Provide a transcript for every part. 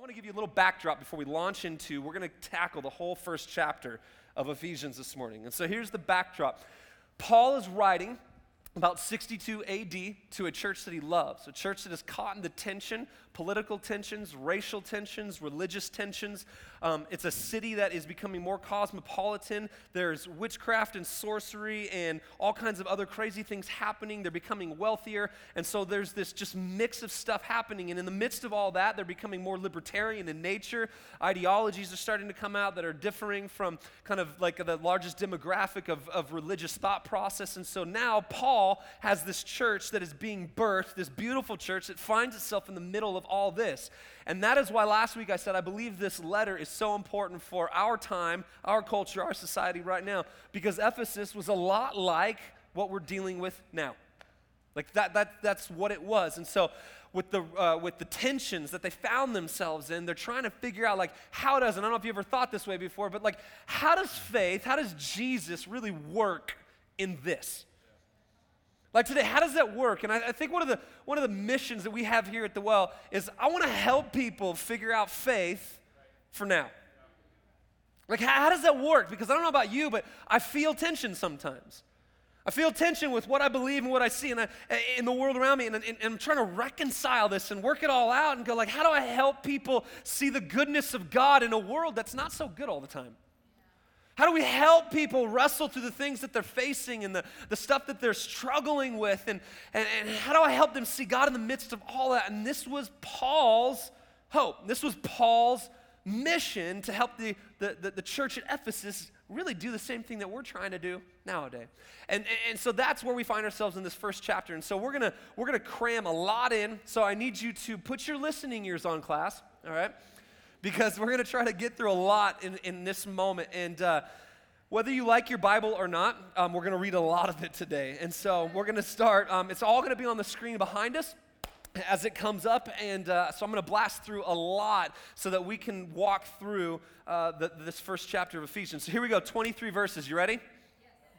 want to give you a little backdrop before we launch into, we're going to tackle the whole first chapter of Ephesians this morning. And so here's the backdrop Paul is writing about 62 AD to a church that he loves, a church that is caught in the tension political tensions, racial tensions, religious tensions. Um, it's a city that is becoming more cosmopolitan. There's witchcraft and sorcery and all kinds of other crazy things happening. They're becoming wealthier. And so there's this just mix of stuff happening. And in the midst of all that, they're becoming more libertarian in nature. Ideologies are starting to come out that are differing from kind of like the largest demographic of, of religious thought process. And so now Paul has this church that is being birthed, this beautiful church that finds itself in the middle of all this. And that is why last week I said I believe this letter is so important for our time, our culture, our society right now, because Ephesus was a lot like what we're dealing with now. Like that, that that's what it was. And so with the, uh, with the tensions that they found themselves in, they're trying to figure out like how does, and I don't know if you ever thought this way before, but like how does faith, how does Jesus really work in this? Like today, how does that work? And I, I, think one of, the, one of the missions that we have here at the well is I want to help people figure out faith for now. Like, how, how does that work? Because I don't know about you, but I feel tension sometimes. I feel tension with what I believe and what I see in, uh, in the world around me, and, and, and, I'm trying to reconcile this and work it all out and go like, how do I help people see the goodness of God in a world that's not so good all the time? How do we help people wrestle through the things that they're facing and the, the stuff that they're struggling with? And, and, and how do I help them see God in the midst of all that? And this was Paul's hope. This was Paul's mission to help the, the, the, the church at Ephesus really do the same thing that we're trying to do nowadays. And, and, so that's where we find ourselves in this first chapter. And so we're going to we're going to cram a lot in. So I need you to put your listening ears on, class, all right? Because we're going to try to get through a lot in, in this moment. And uh, whether you like your Bible or not, um, we're going to read a lot of it today. And so we're going to start. Um, it's all going to be on the screen behind us as it comes up. And uh, so I'm going to blast through a lot so that we can walk through uh, the, this first chapter of Ephesians. So here we go 23 verses. You ready?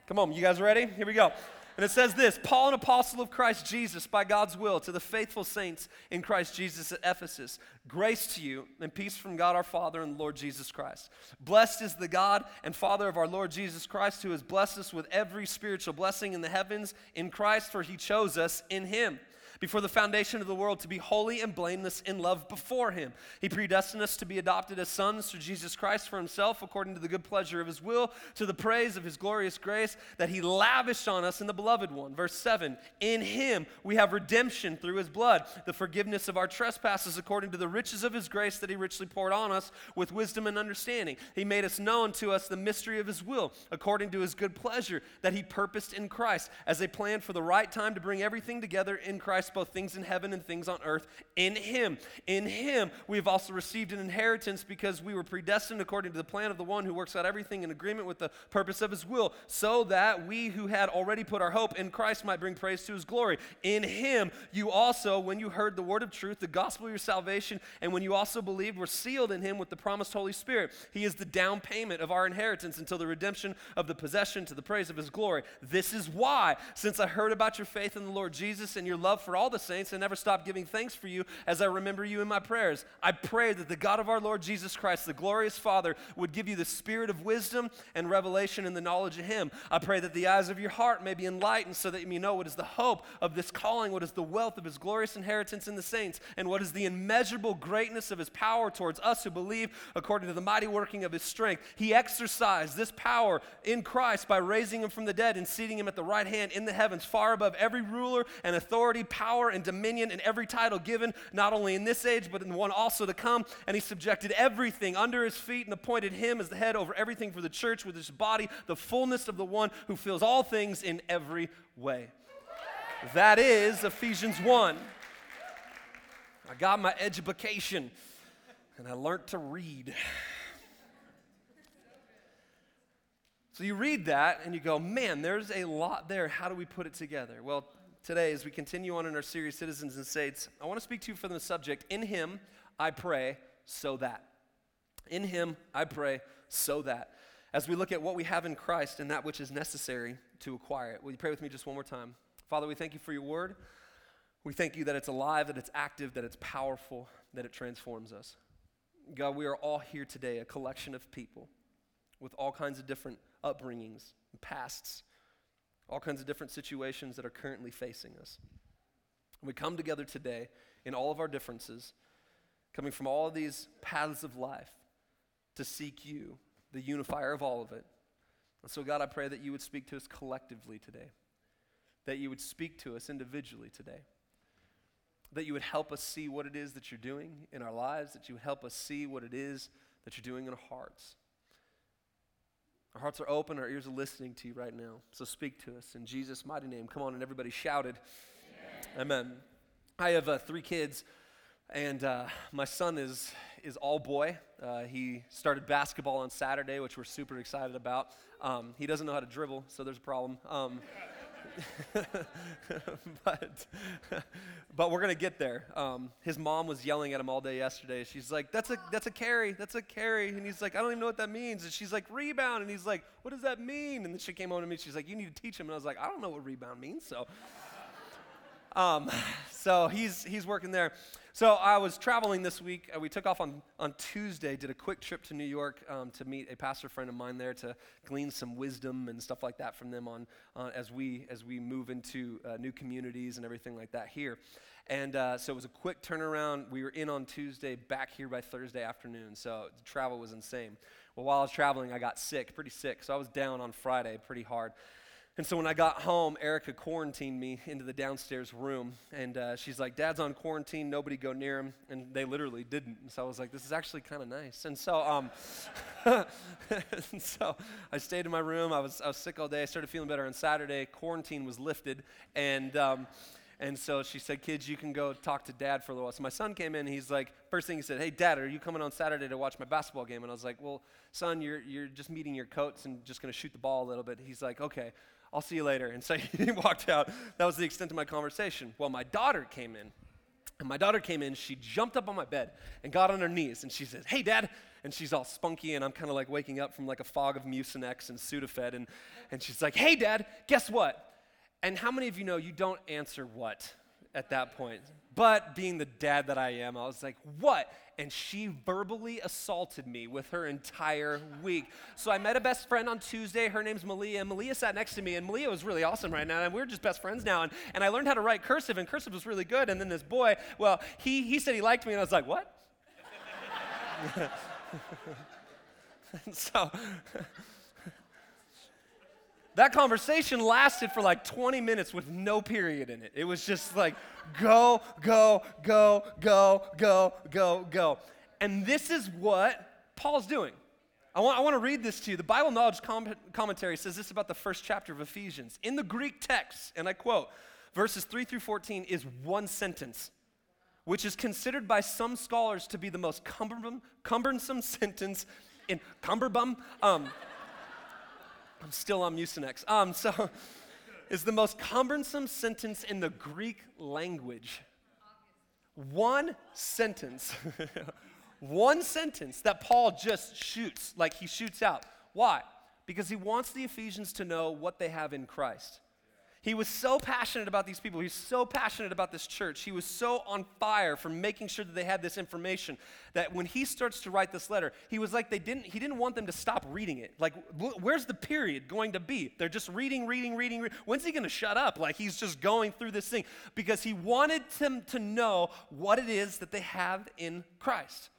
Come on, you guys ready? Here we go. And it says this Paul, an apostle of Christ Jesus, by God's will, to the faithful saints in Christ Jesus at Ephesus, grace to you and peace from God our Father and the Lord Jesus Christ. Blessed is the God and Father of our Lord Jesus Christ, who has blessed us with every spiritual blessing in the heavens in Christ, for he chose us in him before the foundation of the world to be holy and blameless in love before him. He predestined us to be adopted as sons through Jesus Christ for himself, according to the good pleasure of his will, to the praise of his glorious grace that he lavished on us in the beloved one. Verse 7 In him we have redemption through his blood, the forgiveness of our trespasses, according to the riches of his grace that he richly poured on us with wisdom and understanding. He made us known to us the mystery of his will, according to his good pleasure that he purposed in Christ, as a plan for the right time to bring everything together in Christ both things in heaven and things on earth in Him. In Him, we have also received an inheritance because we were predestined according to the plan of the one who works out everything in agreement with the purpose of His will, so that we who had already put our hope in Christ might bring praise to His glory. In Him, you also, when you heard the word of truth, the gospel of your salvation, and when you also believed, were sealed in Him with the promised Holy Spirit. He is the down payment of our inheritance until the redemption of the possession to the praise of His glory. This is why, since I heard about your faith in the Lord Jesus and your love for all the saints, I never stop giving thanks for you as I remember you in my prayers. I pray that the God of our Lord Jesus Christ, the glorious Father, would give you the spirit of wisdom and revelation in the knowledge of Him. I pray that the eyes of your heart may be enlightened so that you may know what is the hope of this calling, what is the wealth of His glorious inheritance in the saints, and what is the immeasurable greatness of His power towards us who believe according to the mighty working of His strength. He exercised this power in Christ by raising Him from the dead and seating Him at the right hand in the heavens, far above every ruler and authority, power, and dominion and every title given, not only in this age, but in the one also to come. And he subjected everything under his feet and appointed him as the head over everything for the church with his body, the fullness of the one who fills all things in every way. That is Ephesians 1. I got my education and I learned to read. So you read that and you go, man, there's a lot there. How do we put it together? Well, today, as we continue on in our series, Citizens and Saints, I want to speak to you from the subject In Him I pray, so that. In Him I pray, so that. As we look at what we have in Christ and that which is necessary to acquire it, will you pray with me just one more time? Father, we thank you for your word. We thank you that it's alive, that it's active, that it's powerful, that it transforms us. God, we are all here today, a collection of people with all kinds of different upbringings and pasts, all kinds of different situations that are currently facing us. We come together today in all of our differences, coming from all of these paths of life to seek you, the unifier of all of it. And so, God, I pray that you would speak to us collectively today, that you would speak to us individually today that you would help us see what it is that you're doing in our lives, that you help us see what it is that you're doing in our hearts. Our hearts are open, our ears are listening to you right now. So speak to us in Jesus' mighty name. Come on, and everybody shouted. Amen. Amen. I have uh, three kids, and uh, my son is is all boy. Uh, he started basketball on Saturday, which we're super excited about. Um, he doesn't know how to dribble, so there's a problem. Um, but, but we're going to get there. Um, his mom was yelling at him all day yesterday. She's like, that's a, that's a carry. That's a carry. And he's like, I don't even know what that means. And she's like, rebound. And he's like, what does that mean? And then she came over to me. She's like, you need to teach him. And I was like, I don't know what rebound means. So, um, so he's, he's working there. So I was traveling this week. Uh, we took off on, on Tuesday, did a quick trip to New York um, to meet a pastor friend of mine there to glean some wisdom and stuff like that from them on, as, we, as we move into uh, new communities and everything like that here. And uh, so it was a quick turnaround. We were in on Tuesday, back here by Thursday afternoon. So the travel was insane. Well, while I was traveling, I got sick, pretty sick. So I was down on Friday pretty hard. And so when I got home, Erica quarantined me into the downstairs room. And uh, she's like, Dad's on quarantine, nobody go near him. And they literally didn't. So I was like, this is actually kind of nice. And so, um, and so I stayed in my room. I was, I was sick all day. I started feeling better on Saturday. Quarantine was lifted. And, um, and so she said, Kids, you can go talk to dad for a little while. So my son came in. He's like, First thing he said, Hey, dad, are you coming on Saturday to watch my basketball game? And I was like, Well, son, you're, you're just meeting your coach and just going to shoot the ball a little bit. He's like, Okay. I'll see you later. And so he walked out. That was the extent of my conversation. Well, my daughter came in. And my daughter came in, she jumped up on my bed and got on her knees and she said, Hey, dad. And she's all spunky, and I'm kind of like waking up from like a fog of Mucinex and Sudafed. And, and she's like, Hey, dad, guess what? And how many of you know you don't answer what at that point? But being the dad that I am, I was like, What? and she verbally assaulted me with her entire week. So I met a best friend on Tuesday. Her name's Malia. Malia sat next to me, and Malia was really awesome right now. And we are just best friends now. And, and I learned how to write cursive, and cursive was really good. And then this boy, well, he, he said he liked me, and I was like, what? so that conversation lasted for like 20 minutes with no period in it. It was just like go, go, go, go, go, go, go. And this is what Paul's doing. I want, I want to read this to you. The Bible Knowledge com- Commentary says this about the first chapter of Ephesians. In the Greek text, and I quote, verses 3 through 14 is one sentence, which is considered by some scholars to be the most cumbersome, cumbersome sentence in cumberbum. Um, I'm still on Mucinex. Um, so, is the most cumbersome sentence in the Greek language. One sentence, one sentence that Paul just shoots, like he shoots out. Why? Because he wants the Ephesians to know what they have in Christ. He was so passionate about these people. He was so passionate about this church. He was so on fire for making sure that they had this information that when he starts to write this letter, he was like they didn't he didn't want them to stop reading it. Like where's the period going to be? They're just reading, reading, reading. reading. When's he going to shut up? Like he's just going through this thing because he wanted them to know what it is that they have in Christ.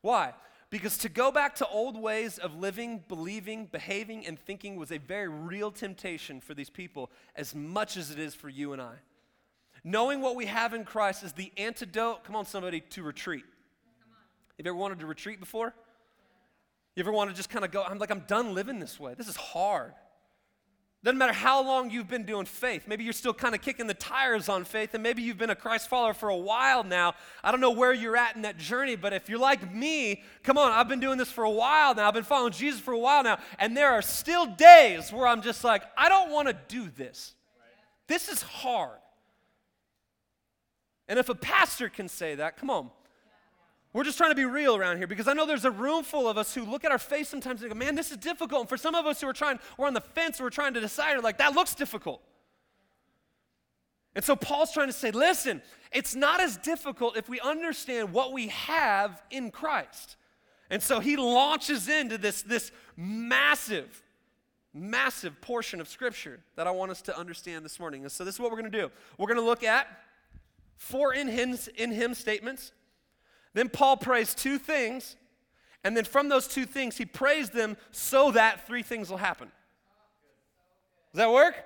Why? Because to go back to old ways of living, believing, behaving, and thinking was a very real temptation for these people as much as it is for you and I. Knowing what we have in Christ is the antidote, come on, somebody, to retreat. Have you ever wanted to retreat before? You ever want to just kind of go, I'm like, I'm done living this way. This is hard. Doesn't matter how long you've been doing faith. Maybe you're still kind of kicking the tires on faith, and maybe you've been a Christ follower for a while now. I don't know where you're at in that journey, but if you're like me, come on, I've been doing this for a while now. I've been following Jesus for a while now, and there are still days where I'm just like, I don't want to do this. This is hard. And if a pastor can say that, come on, we're just trying to be real around here because I know there's a room full of us who look at our face sometimes and go, man, this is difficult. And for some of us who are trying, we're on the fence, we're trying to decide, like, that looks difficult. And so Paul's trying to say, listen, it's not as difficult if we understand what we have in Christ. And so he launches into this, this massive, massive portion of Scripture that I want us to understand this morning. And so this is what we're going to do. We're going to look at four in him, in him statements. Then Paul prays two things. And then from those two things, he prays them so that three things will happen. Does that work?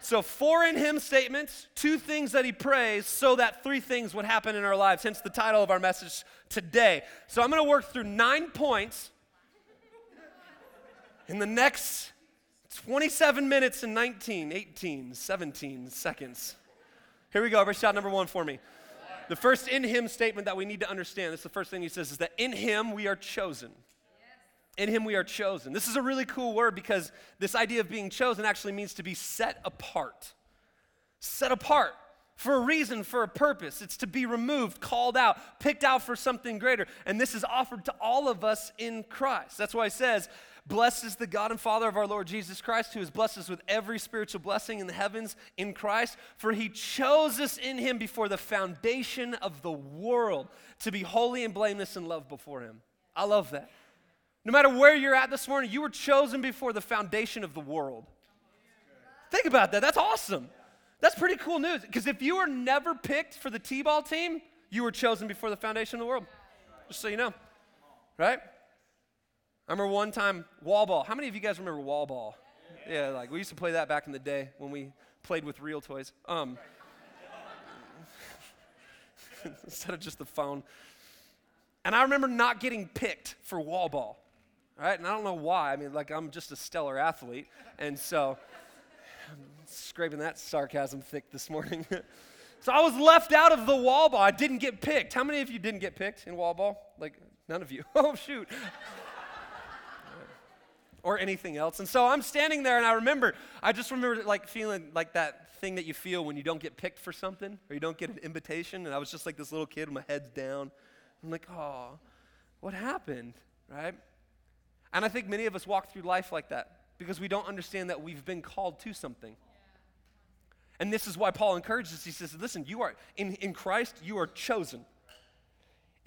So, four in him statements, two things that he prays, so that three things would happen in our lives, hence the title of our message today. So, I'm going to work through nine points in the next 27 minutes and 19, 18, 17 seconds. Here we go. Everybody shout number one for me. The first in him statement that we need to understand, this is the first thing he says, is that in him we are chosen. In him we are chosen. This is a really cool word because this idea of being chosen actually means to be set apart. Set apart for a reason, for a purpose. It's to be removed, called out, picked out for something greater. And this is offered to all of us in Christ. That's why he says, Blessed is the God and Father of our Lord Jesus Christ, who has blessed us with every spiritual blessing in the heavens in Christ, for he chose us in him before the foundation of the world to be holy and blameless and love before him. I love that. No matter where you're at this morning, you were chosen before the foundation of the world. Think about that. That's awesome. That's pretty cool news. Because if you were never picked for the T ball team, you were chosen before the foundation of the world. Just so you know. Right? I remember one time, wall ball. How many of you guys remember wall ball? Yeah, like we used to play that back in the day when we played with real toys. Um, instead of just the phone. And I remember not getting picked for wall ball right? And I don't know why. I mean, like, I'm just a stellar athlete. And so, I'm scraping that sarcasm thick this morning. so I was left out of the wall ball. I didn't get picked. How many of you didn't get picked in wall ball? Like, none of you. oh, shoot. Or anything else. And so I'm standing there and I remember, I just remember like feeling like that thing that you feel when you don't get picked for something or you don't get an invitation. And I was just like this little kid with my head down. I'm like, oh, what happened? Right? And I think many of us walk through life like that because we don't understand that we've been called to something. And this is why Paul encourages us. He says, listen, you are in, in Christ, you are chosen.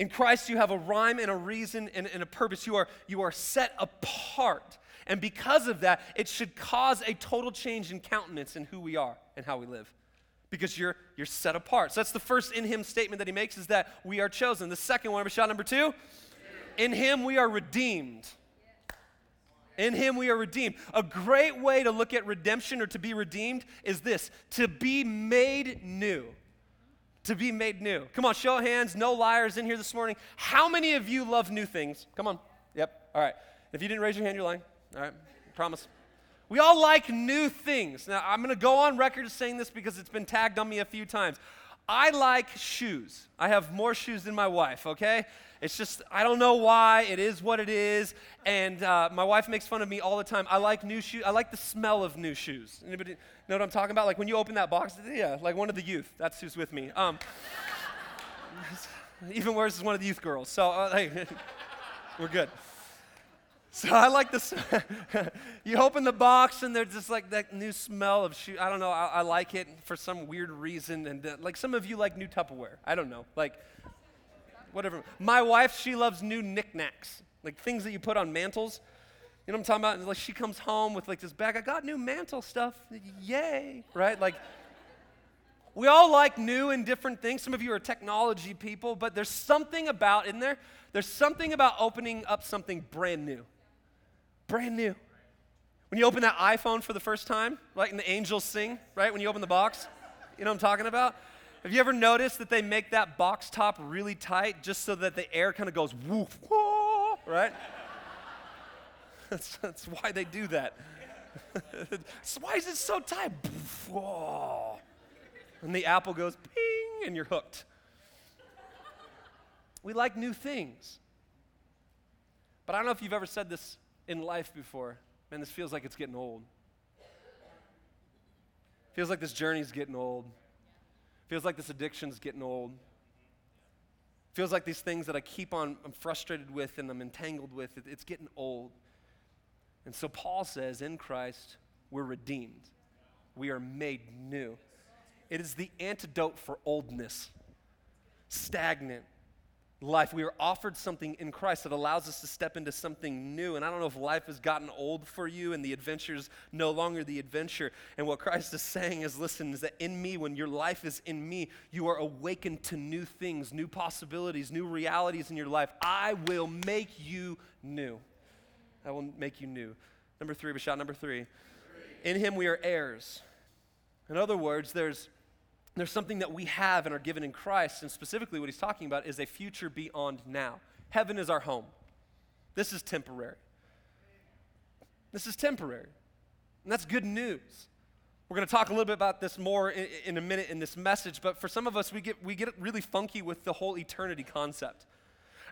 In Christ, you have a rhyme and a reason and, and a purpose. You are, you are set apart. And because of that, it should cause a total change in countenance in who we are and how we live. Because you're, you're set apart. So that's the first in him statement that he makes is that we are chosen. The second one, shot number two, in him we are redeemed. In him we are redeemed. A great way to look at redemption or to be redeemed is this to be made new. To be made new. Come on, show of hands, no liars in here this morning. How many of you love new things? Come on. Yep. All right. If you didn't raise your hand, you're lying. All right. Promise. We all like new things. Now, I'm going to go on record as saying this because it's been tagged on me a few times. I like shoes. I have more shoes than my wife, okay? It's just, I don't know why. It is what it is. And uh, my wife makes fun of me all the time. I like new shoes. I like the smell of new shoes. Anybody know what I'm talking about? Like when you open that box, yeah, like one of the youth. That's who's with me. Um, even worse is one of the youth girls. So uh, hey, we're good. So I like this. you open the box and there's just like that new smell of shoe. I don't know. I, I like it for some weird reason. And uh, like some of you like new Tupperware. I don't know. Like whatever. My wife, she loves new knickknacks, like things that you put on mantles. You know what I'm talking about? Like she comes home with like this bag. I got new mantle stuff. Yay, right? Like we all like new and different things. Some of you are technology people, but there's something about in there. There's something about opening up something brand new. Brand new. When you open that iPhone for the first time, right, and the angels sing, right, when you open the box, you know what I'm talking about? Have you ever noticed that they make that box top really tight just so that the air kind of goes woof, whoa, right? that's, that's why they do that. why is it so tight? And the apple goes ping, and you're hooked. We like new things. But I don't know if you've ever said this in life before. Man, this feels like it's getting old. Feels like this journey's getting old. Feels like this addiction's getting old. Feels like these things that I keep on, I'm frustrated with and I'm entangled with, it, it's getting old. And so Paul says, in Christ, we're redeemed. We are made new. It is the antidote for oldness, stagnant life. We are offered something in Christ that allows us to step into something new. And I don't know if life has gotten old for you and the adventure is no longer the adventure. And what Christ is saying is listen, is that in me, when your life is in me, you are awakened to new things, new possibilities, new realities in your life. I will make you new. I will make you new. Number three, shout number three. In him we are heirs. In other words, there's there's something that we have and are given in Christ, and specifically what he's talking about is a future beyond now. Heaven is our home. This is temporary. This is temporary. And that's good news. We're going to talk a little bit about this more in, in, a minute in this message, but for some of us, we get, we get really funky with the whole eternity concept.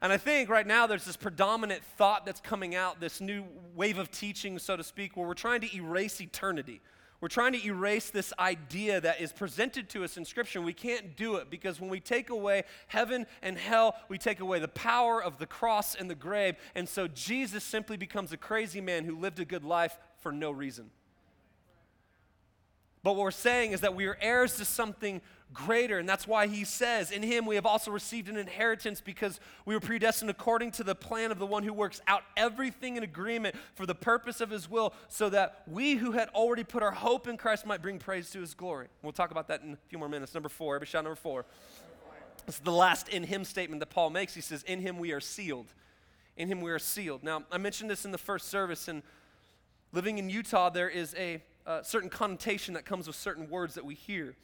And I think right now there's this predominant thought that's coming out, this new wave of teaching, so to speak, where we're trying to erase eternity. We're trying to erase this idea that is presented to us in Scripture. We can't do it because when we take away heaven and hell, we take away the power of the cross and the grave. And so Jesus simply becomes a crazy man who lived a good life for no reason. But what we're saying is that we are heirs to something greater. And that's why he says, In him we have also received an inheritance because we were predestined according to the plan of the one who works out everything in agreement for the purpose of his will, so that we who had already put our hope in Christ might bring praise to his glory. We'll talk about that in a few more minutes. Number four, every shout number four. This is the last in him statement that Paul makes. He says, In him we are sealed. In him we are sealed. Now, I mentioned this in the first service, and living in Utah, there is a uh, certain connotation that comes with certain words that we hear.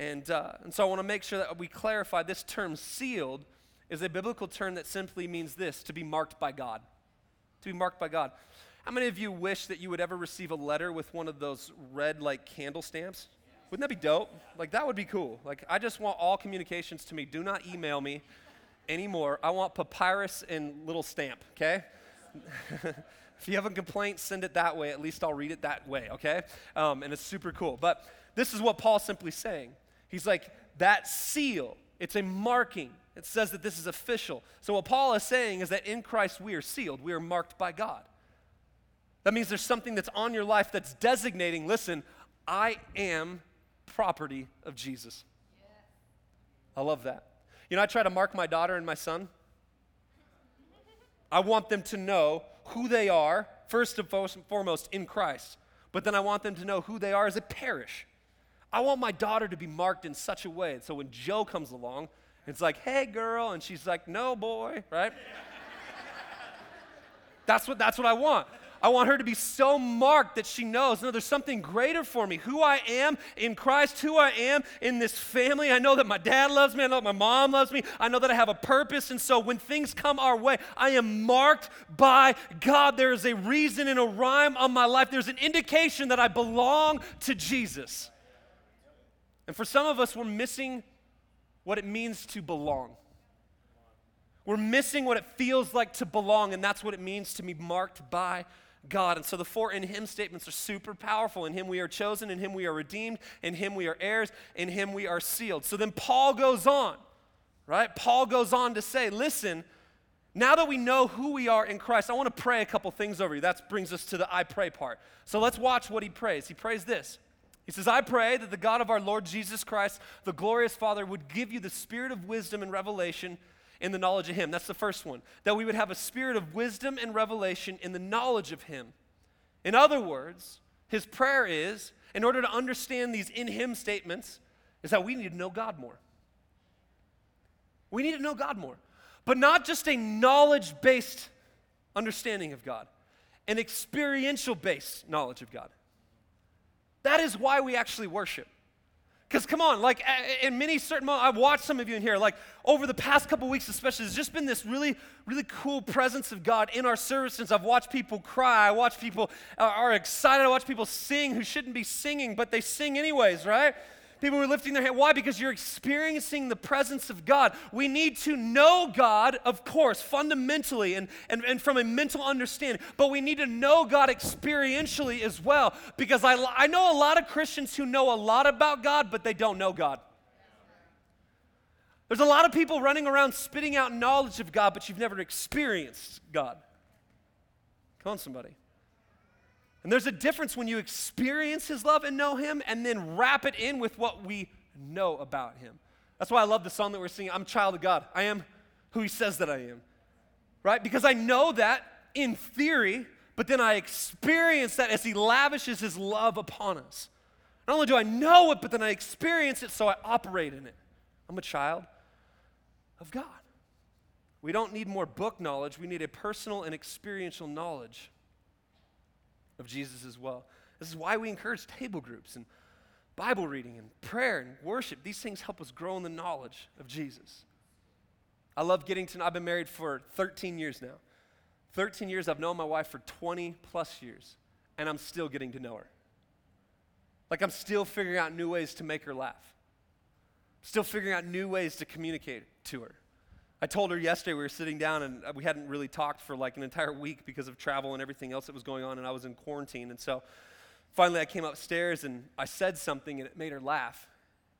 And, uh, and so I want to make sure that we clarify this term sealed is a biblical term that simply means this to be marked by God. To be marked by God. How many of you wish that you would ever receive a letter with one of those red, like, candle stamps? Wouldn't that be dope? Like, that would be cool. Like, I just want all communications to me. Do not email me anymore. I want papyrus and little stamp, okay? if you have a complaint, send it that way. At least I'll read it that way, okay? Um, and it's super cool. But this is what Paul's simply saying He's like, that seal, it's a marking. It says that this is official. So, what Paul is saying is that in Christ we are sealed, we are marked by God. That means there's something that's on your life that's designating, listen, I am property of Jesus. I love that. You know, I try to mark my daughter and my son. I want them to know who they are, first and foremost, in Christ. But then I want them to know who they are as a Parrish. I want my daughter to be marked in such a way. So when Joe comes along, it's like, hey, girl. And she's like, no, boy, right? that's, what, that's what I want. I want her to be so marked that she knows, no, there's something greater for me. Who I am in Christ, who I am in this family. I know that my dad loves me. I know that my mom loves me. I know that I have a purpose. And so when things come our way, I am marked by God. There is a reason and a rhyme on my life. There's an indication that I belong to Jesus. And for some of us, we're missing what it means to belong. We're missing what it feels like to belong, and that's what it means to be marked by God. And so the four in Him statements are super powerful. In Him we are chosen, in Him we are redeemed, in Him we are heirs, in Him we are sealed. So then Paul goes on, right? Paul goes on to say, listen, now that we know who we are in Christ, I want to pray a couple things over you. That brings us to the I pray part. So let's watch what he prays. He prays this he says, I pray that the God of our Lord Jesus Christ, the glorious Father, would give you the spirit of wisdom and revelation in the knowledge of Him. That's the first one. That we would have a spirit of wisdom and revelation in the knowledge of Him. In other words, his prayer is, in order to understand these in Him statements, is that we need to know God more. We need to know God more. But not just a knowledge based understanding of God, an experiential based knowledge of God. That is why we actually worship. Because come on, like in many certain moments, I've watched some of you in here, like over the past couple weeks especially, there's just been this really, really cool presence of God in our services. I've watched people cry, I watch people uh, are excited, I watch people sing who shouldn't be singing, but they sing anyways, right? People were lifting their hand. Why? Because you're experiencing the presence of God. We need to know God, of course, fundamentally and, and, and from a mental understanding, but we need to know God experientially as well. Because I, I know a lot of Christians who know a lot about God, but they don't know God. There's a lot of people running around spitting out knowledge of God, but you've never experienced God. Come on, somebody. And there's a difference when you experience his love and know him and then wrap it in with what we know about him. That's why I love the song that we're singing I'm child of God. I am who he says that I am. Right? Because I know that in theory, but then I experience that as he lavishes his love upon us. Not only do I know it, but then I experience it, so I operate in it. I'm a child of God. We don't need more book knowledge, we need a personal and experiential knowledge of Jesus as well. This is why we encourage table groups and Bible reading and prayer and worship. These things help us grow in the knowledge of Jesus. I love getting to know, I've been married for 13 years now. 13 years, I've known my wife for 20 plus years, and I'm still getting to know her. Like I'm still figuring out new ways to make her laugh, still figuring out new ways to communicate to her. I told her yesterday we were sitting down and uh, we hadn't really talked for like an entire week because of travel and everything else that was going on, and I was in quarantine. And so finally I came upstairs and I said something and it made her laugh.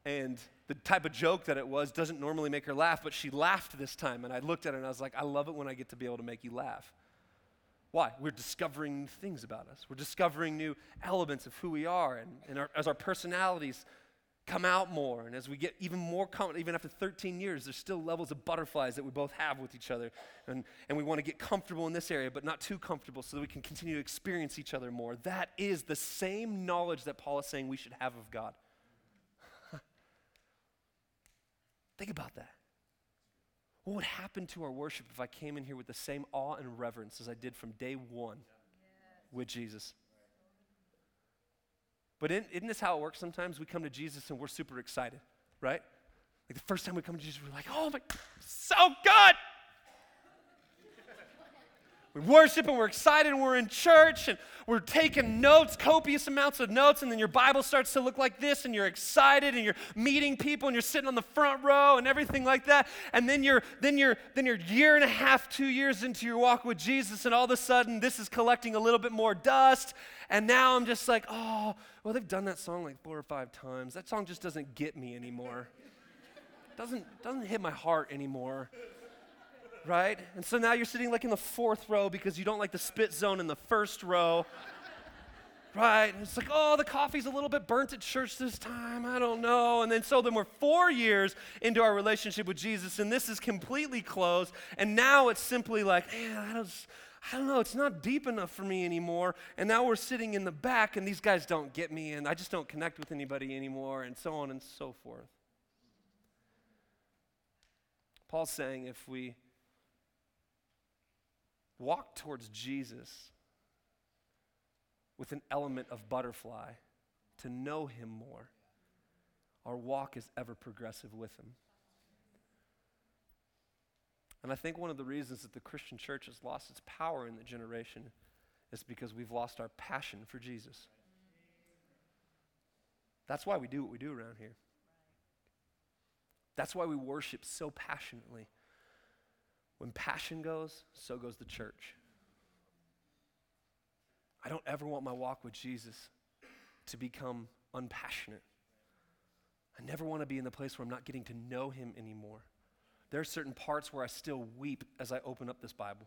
And the type of joke that it was doesn't normally make her laugh, but she laughed this time. And I looked at her and I was like, I love it when I get to be able to make you laugh. Why? We're discovering new things about us. We're discovering new elements of who we are. And, and our, as our personalities come out more. And as we get even more confident, even after 13 years, there's still levels of butterflies that we both have with each other. And, and we want to get comfortable in this area, but not too comfortable so that we can continue to experience each other more. That is the same knowledge that Paul is saying we should have of God. Think about that. What would happen to our worship if I came in here with the same awe and reverence as I did from day one with Jesus? But isn't, isn't this how it works sometimes? We come to Jesus and we're super excited, right? Like the first time we come to Jesus, we're like, oh my, so good. We worship and we're excited and we're in church and we're taking notes, copious amounts of notes, and then your Bible starts to look like this and you're excited and you're meeting people and you're sitting on the front row and everything like that. And then you're then you're then you're year and a half, two years into your walk with Jesus, and all of a sudden this is collecting a little bit more dust and now I'm just like, oh, well, they've done that song like four or five times. That song just doesn't get me anymore. doesn't, doesn't hit my heart anymore. Right? And so now you're sitting like in the fourth row because you don't like the spit zone in the first row. Right? And it's like, oh, the coffee's a little bit burnt at church this time. I don't know. And then so then we're four years into our relationship with Jesus, and this is completely closed. And now it's simply like, man, I don't, I don't know, it's not deep enough for me anymore. And now we're sitting in the back, and these guys don't get me, and I just don't connect with anybody anymore, and so on and so forth. Paul's saying if we walk towards Jesus with an element of butterfly to know him more, our walk is ever progressive with him. And I think one of the reasons that the Christian church has lost its power in the generation is because we've lost our passion for Jesus. That's why we do what we do around here. That's why we worship so passionately. When passion goes, so goes the church. I don't ever want my walk with Jesus to become unpassionate. I never want to be in the place where I'm not getting to know him anymore. There are certain parts where I still weep as I open up this Bible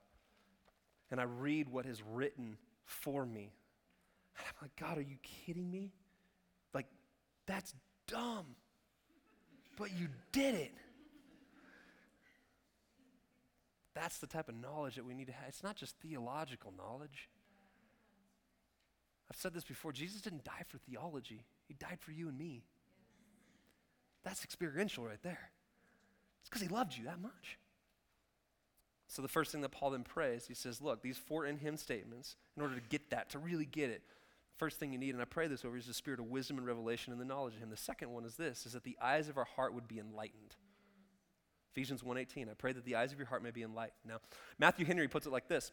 and I read what is written for me. And I'm like, God, are you kidding me? Like, that's dumb. But you did it. That's the type of knowledge that we need to have. It's not just theological knowledge. I've said this before Jesus didn't die for theology, He died for you and me. That's experiential right there. It's because he loved you that much. So the first thing that Paul then prays, he says, look, these four in him statements, in order to get that, to really get it, first thing you need, and I pray this over, is the spirit of wisdom and revelation and the knowledge of him. The second one is this, is that the eyes of our heart would be enlightened. Ephesians 1.18, I pray that the eyes of your heart may be enlightened. Now, Matthew Henry puts it like this.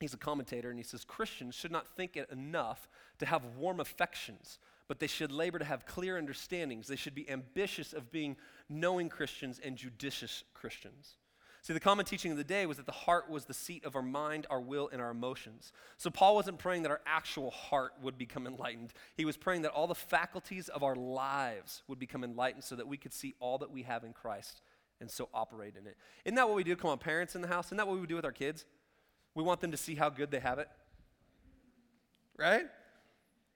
He's a commentator, and he says, Christians should not think it enough to have warm affections but they should labor to have clear understandings. They should be ambitious of being knowing Christians and judicious Christians. See, the common teaching of the day was that the heart was the seat of our mind, our will, and our emotions. So Paul wasn't praying that our actual heart would become enlightened. He was praying that all the faculties of our lives would become enlightened so that we could see all that we have in Christ and so operate in it. Isn't that what we do? Come on, parents in the house. Isn't that what we do with our kids? We want them to see how good they have it. right?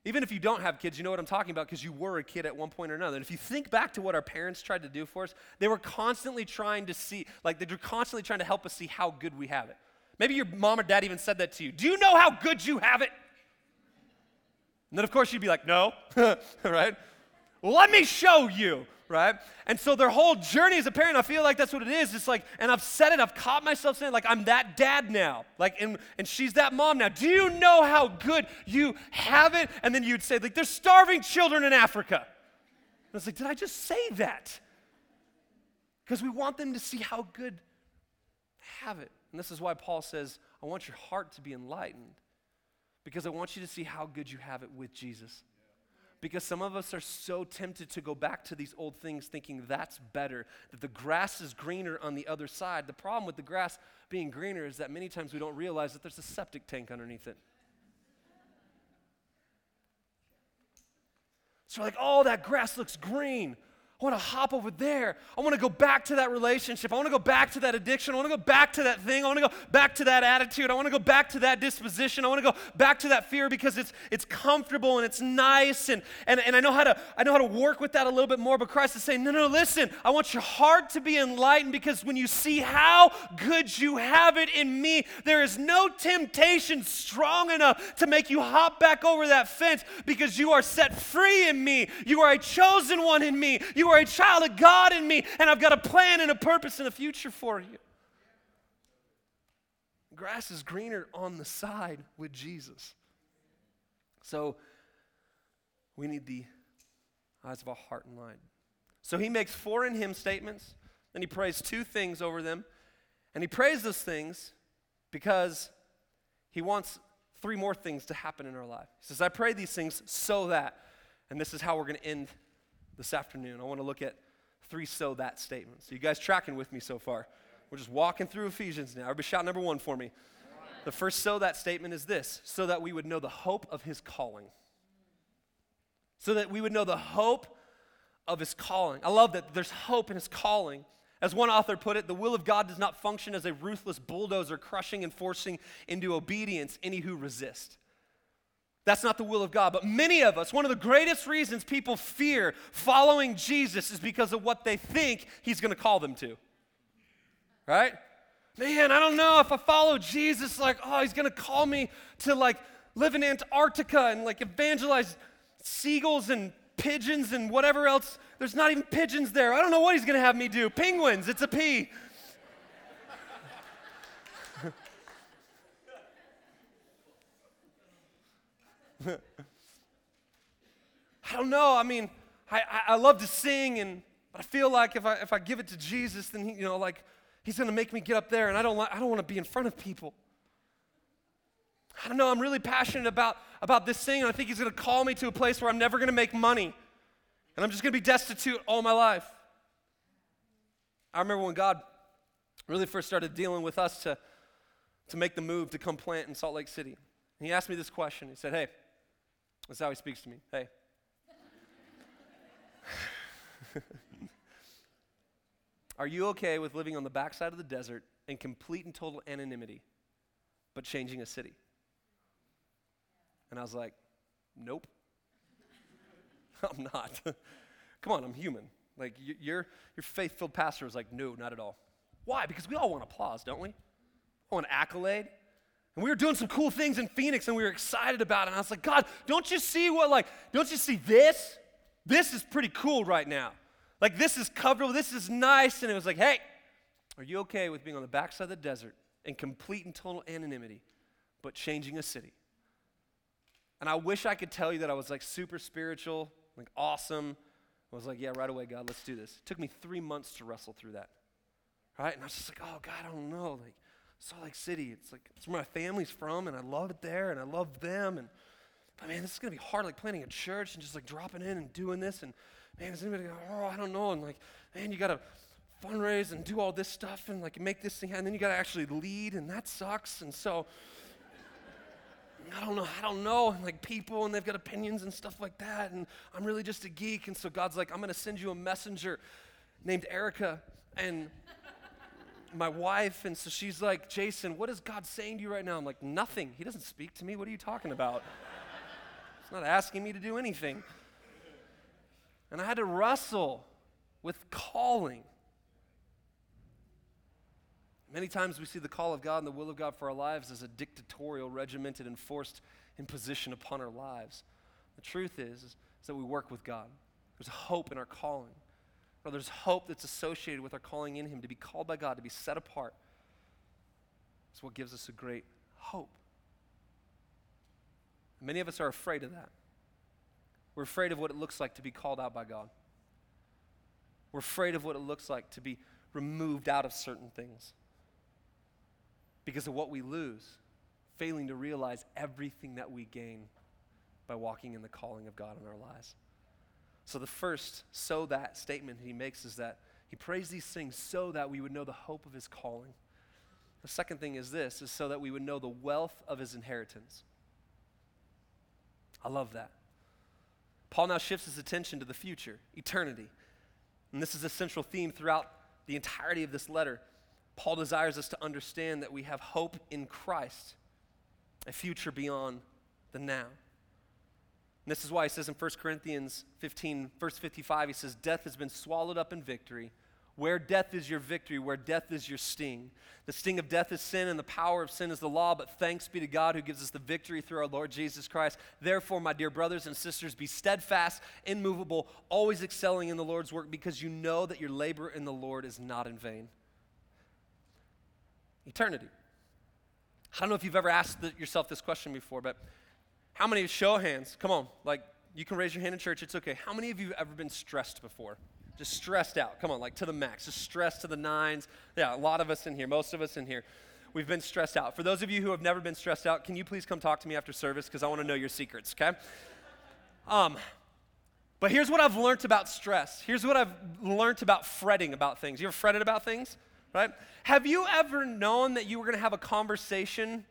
Even if you don't have kids, you know what I'm talking about because you were a kid at one point or another. And if you think back to what our parents tried to do for us, they were constantly trying to see, like, they were constantly trying to help us see how good we have it. Maybe your mom or dad even said that to you. Do you know how good you have it? And then, of course, you'd be like, no, right? Let me show you, right? And so their whole journey as a parent, I feel like that's what it is. It's like, and I've said it, I've caught myself saying, like, I'm that dad now. Like, and, and she's that mom now. Do you know how good you have it? And then you'd say, like, there's starving children in Africa. And I was like, did I just say that? Because we want them to see how good they have it. And this is why Paul says, I want your heart to be enlightened because I want you to see how good you have it with Jesus. Because some of us are so tempted to go back to these old things thinking that's better, that the grass is greener on the other side. The problem with the grass being greener is that many times we don't realize that there's a septic tank underneath it. So we're like, oh, that grass looks green. I want to hop over there. I want to go back to that relationship. I want to go back to that addiction. I want to go back to that thing. I want to go back to that attitude. I want to go back to that disposition. I want to go back to that fear because it's it's comfortable and it's nice and, and, and I know how to I know how to work with that a little bit more. But Christ is saying, no, no, listen, I want your heart to be enlightened because when you see how good you have it in me, there is no temptation strong enough to make you hop back over that fence because you are set free in me. You are a chosen one in me. You are a child of God in me, and I've got a plan and a purpose and a future for you. Grass is greener on the side with Jesus. So we need the eyes of our heart and mind. So he makes four in him statements, then he prays two things over them. And he prays those things because he wants three more things to happen in our life. He says, I pray these things so that, and this is how we're going to end this afternoon. I want to look at three so that statements. So you guys tracking with me so far? We're just walking through Ephesians now. Everybody shout number one for me. The first so that statement is this so that we would know the hope of his calling. So that we would know the hope of his calling. I love that there's hope in his calling. As one author put it, the will of God does not function as a ruthless bulldozer crushing and forcing into obedience any who resist. That's not the will of God. But many of us, one of the greatest reasons people fear following Jesus is because of what they think he's going to call them to. Right? Man, I don't know if I follow Jesus, like, oh, he's going to call me to like live in Antarctica and like evangelize seagulls and pigeons and whatever else. There's not even pigeons there. I don't know what he's going to have me do. Penguins, it's a P. I don't know. I mean, I, I, love to sing, and I feel like if I, if I give it to Jesus, then he, you know, like he's going to make me get up there, and I don't, I don't want to be in front of people. I don't know. I'm really passionate about, about this thing, and I think he's going to call me to a place where I'm never going to make money, and I'm just going to be destitute all my life. I remember when God really first started dealing with us to, to make the move to come plant in Salt Lake City. And he asked me this question. He said, Hey, that's how he speaks to me. Hey. Are you okay with living on the backside of the desert in complete and total anonymity, but changing a city? And I was like, Nope. I'm not. Come on, I'm human. Like, your, your faith filled pastor was like, No, not at all. Why? Because we all want applause, don't we? I want accolade. And we were doing some cool things in Phoenix and we were excited about it. And I was like, God, don't you see what, like, don't you see this? This is pretty cool right now. Like, this is comfortable, this is nice. And it was like, hey, are you okay with being on the backside of the desert in complete and total anonymity, but changing a city? And I wish I could tell you that I was like super spiritual, like awesome. I was like, yeah, right away, God, let's do this. It took me three months to wrestle through that. Right? And I was just like, oh, God, I don't know. Like, Salt Lake City. It's like it's where my family's from, and I love it there, and I love them. And but man, this is gonna be hard, like planning a church and just like dropping in and doing this. And man, is anybody? Go, oh, I don't know. And like, man, you gotta fundraise and do all this stuff and like make this thing, and then you gotta actually lead, and that sucks. And so. I don't know, I don't know, and like people, and they've got opinions and stuff like that, and I'm really just a geek, and so God's like, I'm gonna send you a messenger named Erica, and my wife, and so she's like, Jason, what is God saying to you right now? I'm like, nothing. He doesn't speak to me. What are you talking about? He's not asking me to do anything. And I had to wrestle with calling. Many times we see the call of God and the will of God for our lives as a dictatorial, regimented, enforced imposition upon our lives. The truth is, is that we work with God. There's hope in our calling. Or there's hope that's associated with our calling in Him to be called by God, to be set apart. It's what gives us a great hope. Many of us are afraid of that. We're afraid of what it looks like to be called out by God. We're afraid of what it looks like to be removed out of certain things because of what we lose, failing to realize everything that we gain by walking in the calling of God in our lives. So, the first, so that statement he makes is that he prays these things so that we would know the hope of his calling. The second thing is this, is so that we would know the wealth of his inheritance. I love that. Paul now shifts his attention to the future, eternity. And this is a central theme throughout the entirety of this letter. Paul desires us to understand that we have hope in Christ, a future beyond the now. And this is why he says in 1 Corinthians 15, verse 55, he says, Death has been swallowed up in victory. Where death is your victory, where death is your sting. The sting of death is sin, and the power of sin is the law, but thanks be to God who gives us the victory through our Lord Jesus Christ. Therefore, my dear brothers and sisters, be steadfast, immovable, always excelling in the Lord's work, because you know that your labor in the Lord is not in vain. Eternity. I don't know if you've ever asked yourself this question before, but how many, show hands, come on, like you can raise your hand in church, it's okay. How many of you have ever been stressed before? Just stressed out. Come on, like to the max. Just stressed to the nines. Yeah, a lot of us in here, most of us in here, we've been stressed out. For those of you who have never been stressed out, can you please come talk to me after service? Because I want to know your secrets, okay? Um, but here's what I've learned about stress. Here's what I've learned about fretting about things. You ever fretted about things? Right? Have you ever known that you were going to have a conversation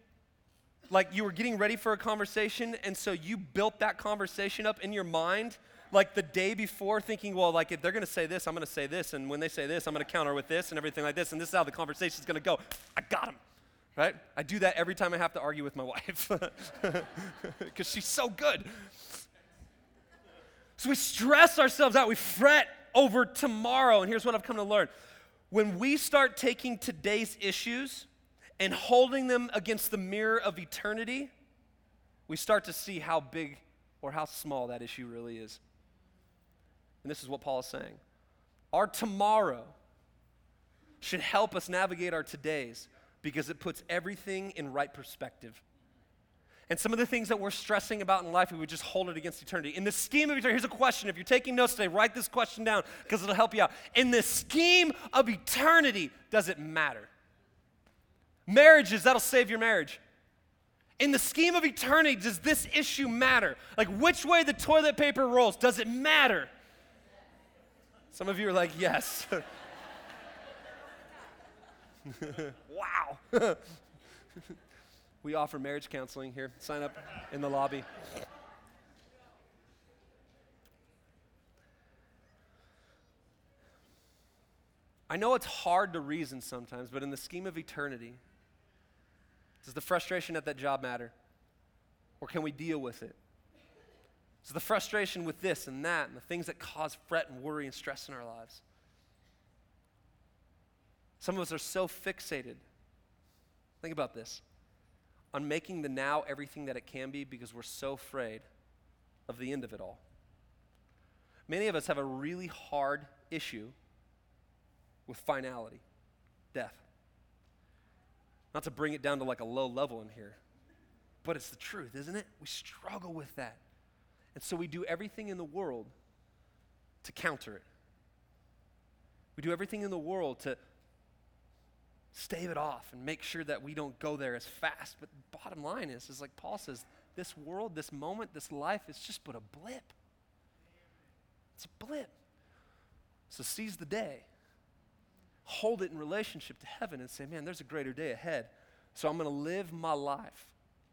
like you were getting ready for a conversation and so you built that conversation up in your mind like the day before thinking, well, like if they're going to say this, I'm going to say this. And when they say this, I'm going to counter with this and everything like this. And this is how the conversation is going to go. I got him. Right? I do that every time I have to argue with my wife because she's so good. So we stress ourselves out. We fret over tomorrow. And here's what I've come to learn when we start taking today's issues and holding them against the mirror of eternity, we start to see how big or how small that issue really is. And this is what Paul is saying. Our tomorrow should help us navigate our todays because it puts everything in right perspective. And some of the things that we're stressing about in life, we would just hold it against eternity. In the scheme of eternity, here's a question. If you're taking notes today, write this question down because it'll help you out. In the scheme of eternity, does it matter? Marriages, that'll save your marriage. In the scheme of eternity, does this issue matter? Like which way the toilet paper rolls, does it matter? Some of you are like, yes. wow. we offer marriage counseling here. Sign up in the lobby. I know it's hard to reason sometimes, but in the scheme of eternity, does the frustration at that job matter? Or can we deal with it? So the frustration with this and that and the things that cause fret and worry and stress in our lives. Some of us are so fixated. Think about this on making the now everything that it can be because we're so afraid of the end of it all. Many of us have a really hard issue with finality, death. Not to bring it down to like a low level in here, but it's the truth, isn't it? We struggle with that. And so we do everything in the world to counter it. We do everything in the world to stave it off and make sure that we don't go there as fast. But bottom line is, is like Paul says, this world, this moment, this life is just but a blip. It's a blip. So seize the day. Hold it in relationship to heaven and say, man, there's a greater day ahead. So I'm going to live my life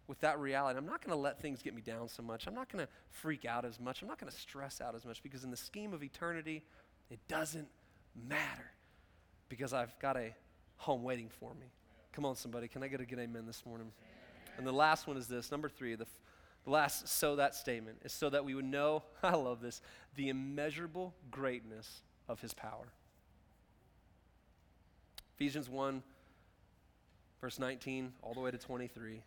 with that reality. I'm not going to let things get me down so much. I'm not going to freak out as much. I'm not going to stress out as much because, in the scheme of eternity, it doesn't matter because I've got a home waiting for me. Come on, somebody. Can I get a good amen this morning? And the last one is this number three, the, The last so that statement is so that we would know, I love this, the immeasurable greatness of his power. Ephesians 1, verse 19, all the way to 23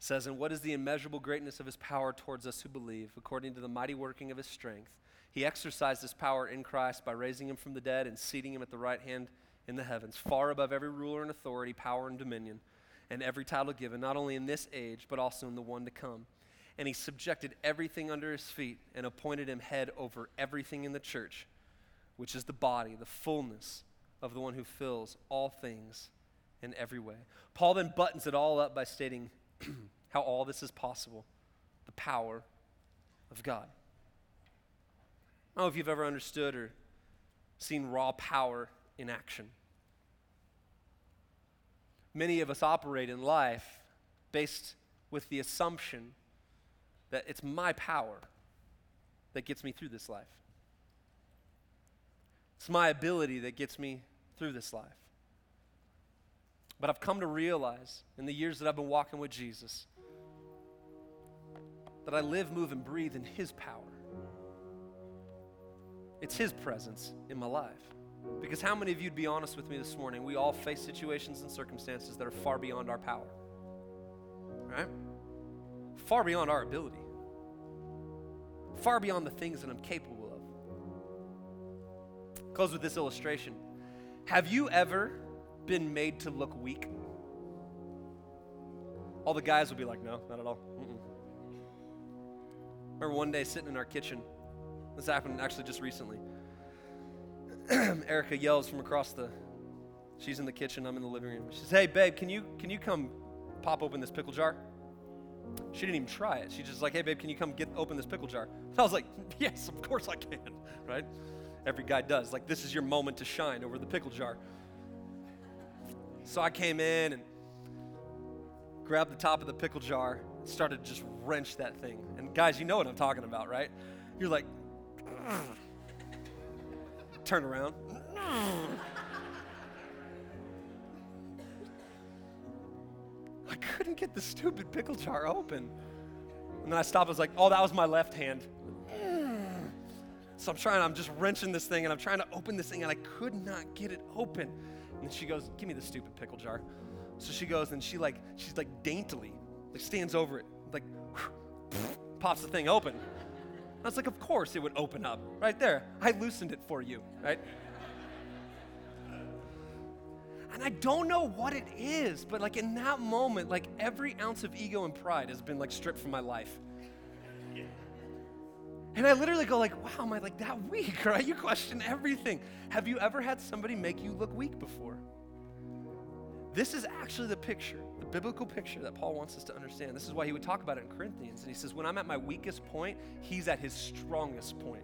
says, And what is the immeasurable greatness of his power towards us who believe, according to the mighty working of his strength? He exercised his power in Christ by raising him from the dead and seating him at the right hand in the heavens, far above every ruler and authority, power and dominion, and every title given, not only in this age, but also in the one to come. And he subjected everything under his feet and appointed him head over everything in the church, which is the body, the fullness of the one who fills all things in every way. Paul then buttons it all up by stating how all this is possible the power of God. I don't know if you've ever understood or seen raw power in action. Many of us operate in life based with the assumption that it's my power that gets me through this life. It's my ability that gets me through this life. But I've come to realize in the years that I've been walking with Jesus that I live, move, and breathe in His power. It's His presence in my life. Because how many of you'd be honest with me this morning? We all face situations and circumstances that are far beyond our power, right? Far beyond our ability, far beyond the things that I'm capable of. Close with this illustration. Have you ever been made to look weak? All the guys will be like, no, not at all. Mm-mm. Remember one day sitting in our kitchen. This happened actually just recently. Erica yells from across the. She's in the kitchen. I'm in the living room. She says, "Hey, babe, can you can you come pop open this pickle jar?" She didn't even try it. She just like, "Hey, babe, can you come get open this pickle jar?" And I was like, "Yes, of course I can." Right? Every guy does. Like, this is your moment to shine over the pickle jar. So I came in and grabbed the top of the pickle jar, started to just wrench that thing. And guys, you know what I'm talking about, right? You're like, turn around. I couldn't get the stupid pickle jar open. And then I stopped. I was like, oh, that was my left hand. So I'm trying, I'm just wrenching this thing and I'm trying to open this thing and I could not get it open. And she goes, Give me the stupid pickle jar. So she goes and she like, she's like daintily, like stands over it, like pops the thing open. I was like, Of course it would open up right there. I loosened it for you, right? And I don't know what it is, but like in that moment, like every ounce of ego and pride has been like stripped from my life. And I literally go like, wow, am I like that weak? Right? You question everything. Have you ever had somebody make you look weak before? This is actually the picture, the biblical picture that Paul wants us to understand. This is why he would talk about it in Corinthians. And he says, when I'm at my weakest point, he's at his strongest point.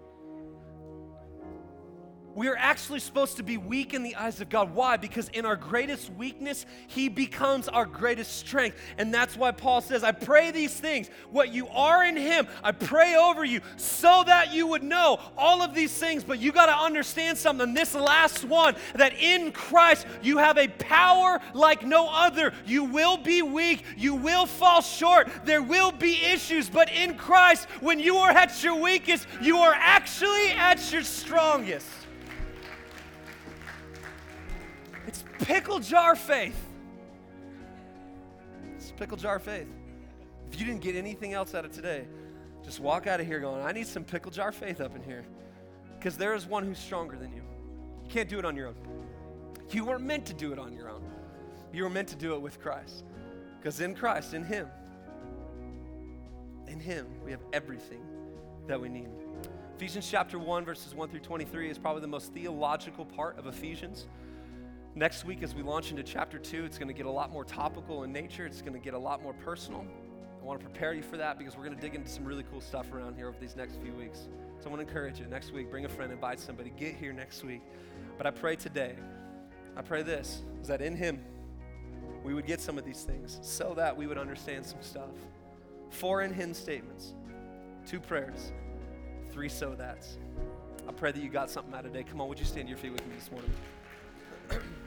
We are actually supposed to be weak in the eyes of God. Why? Because in our greatest weakness, He becomes our greatest strength. And that's why Paul says, I pray these things, what you are in Him, I pray over you so that you would know all of these things. But you got to understand something. This last one, that in Christ, you have a power like no other. You will be weak, you will fall short, there will be issues. But in Christ, when you are at your weakest, you are actually at your strongest. Pickle jar faith. It's pickle jar faith. If you didn't get anything else out of today, just walk out of here going, I need some pickle jar faith up in here. Because there is one who's stronger than you. You can't do it on your own. You weren't meant to do it on your own. You were meant to do it with Christ. Because in Christ, in Him, in Him, we have everything that we need. Ephesians chapter 1, verses 1 through 23 is probably the most theological part of Ephesians. Next week, as we launch into chapter two, it's going to get a lot more topical in nature. It's going to get a lot more personal. I want to prepare you for that because we're going to dig into some really cool stuff around here over these next few weeks. So I want to encourage you next week, bring a friend, invite somebody, get here next week. But I pray today, I pray this, is that in Him, we would get some of these things so that we would understand some stuff. Four in Him statements, two prayers, three so that's. I pray that you got something out of today. Come on, would you stand to your feet with me this morning?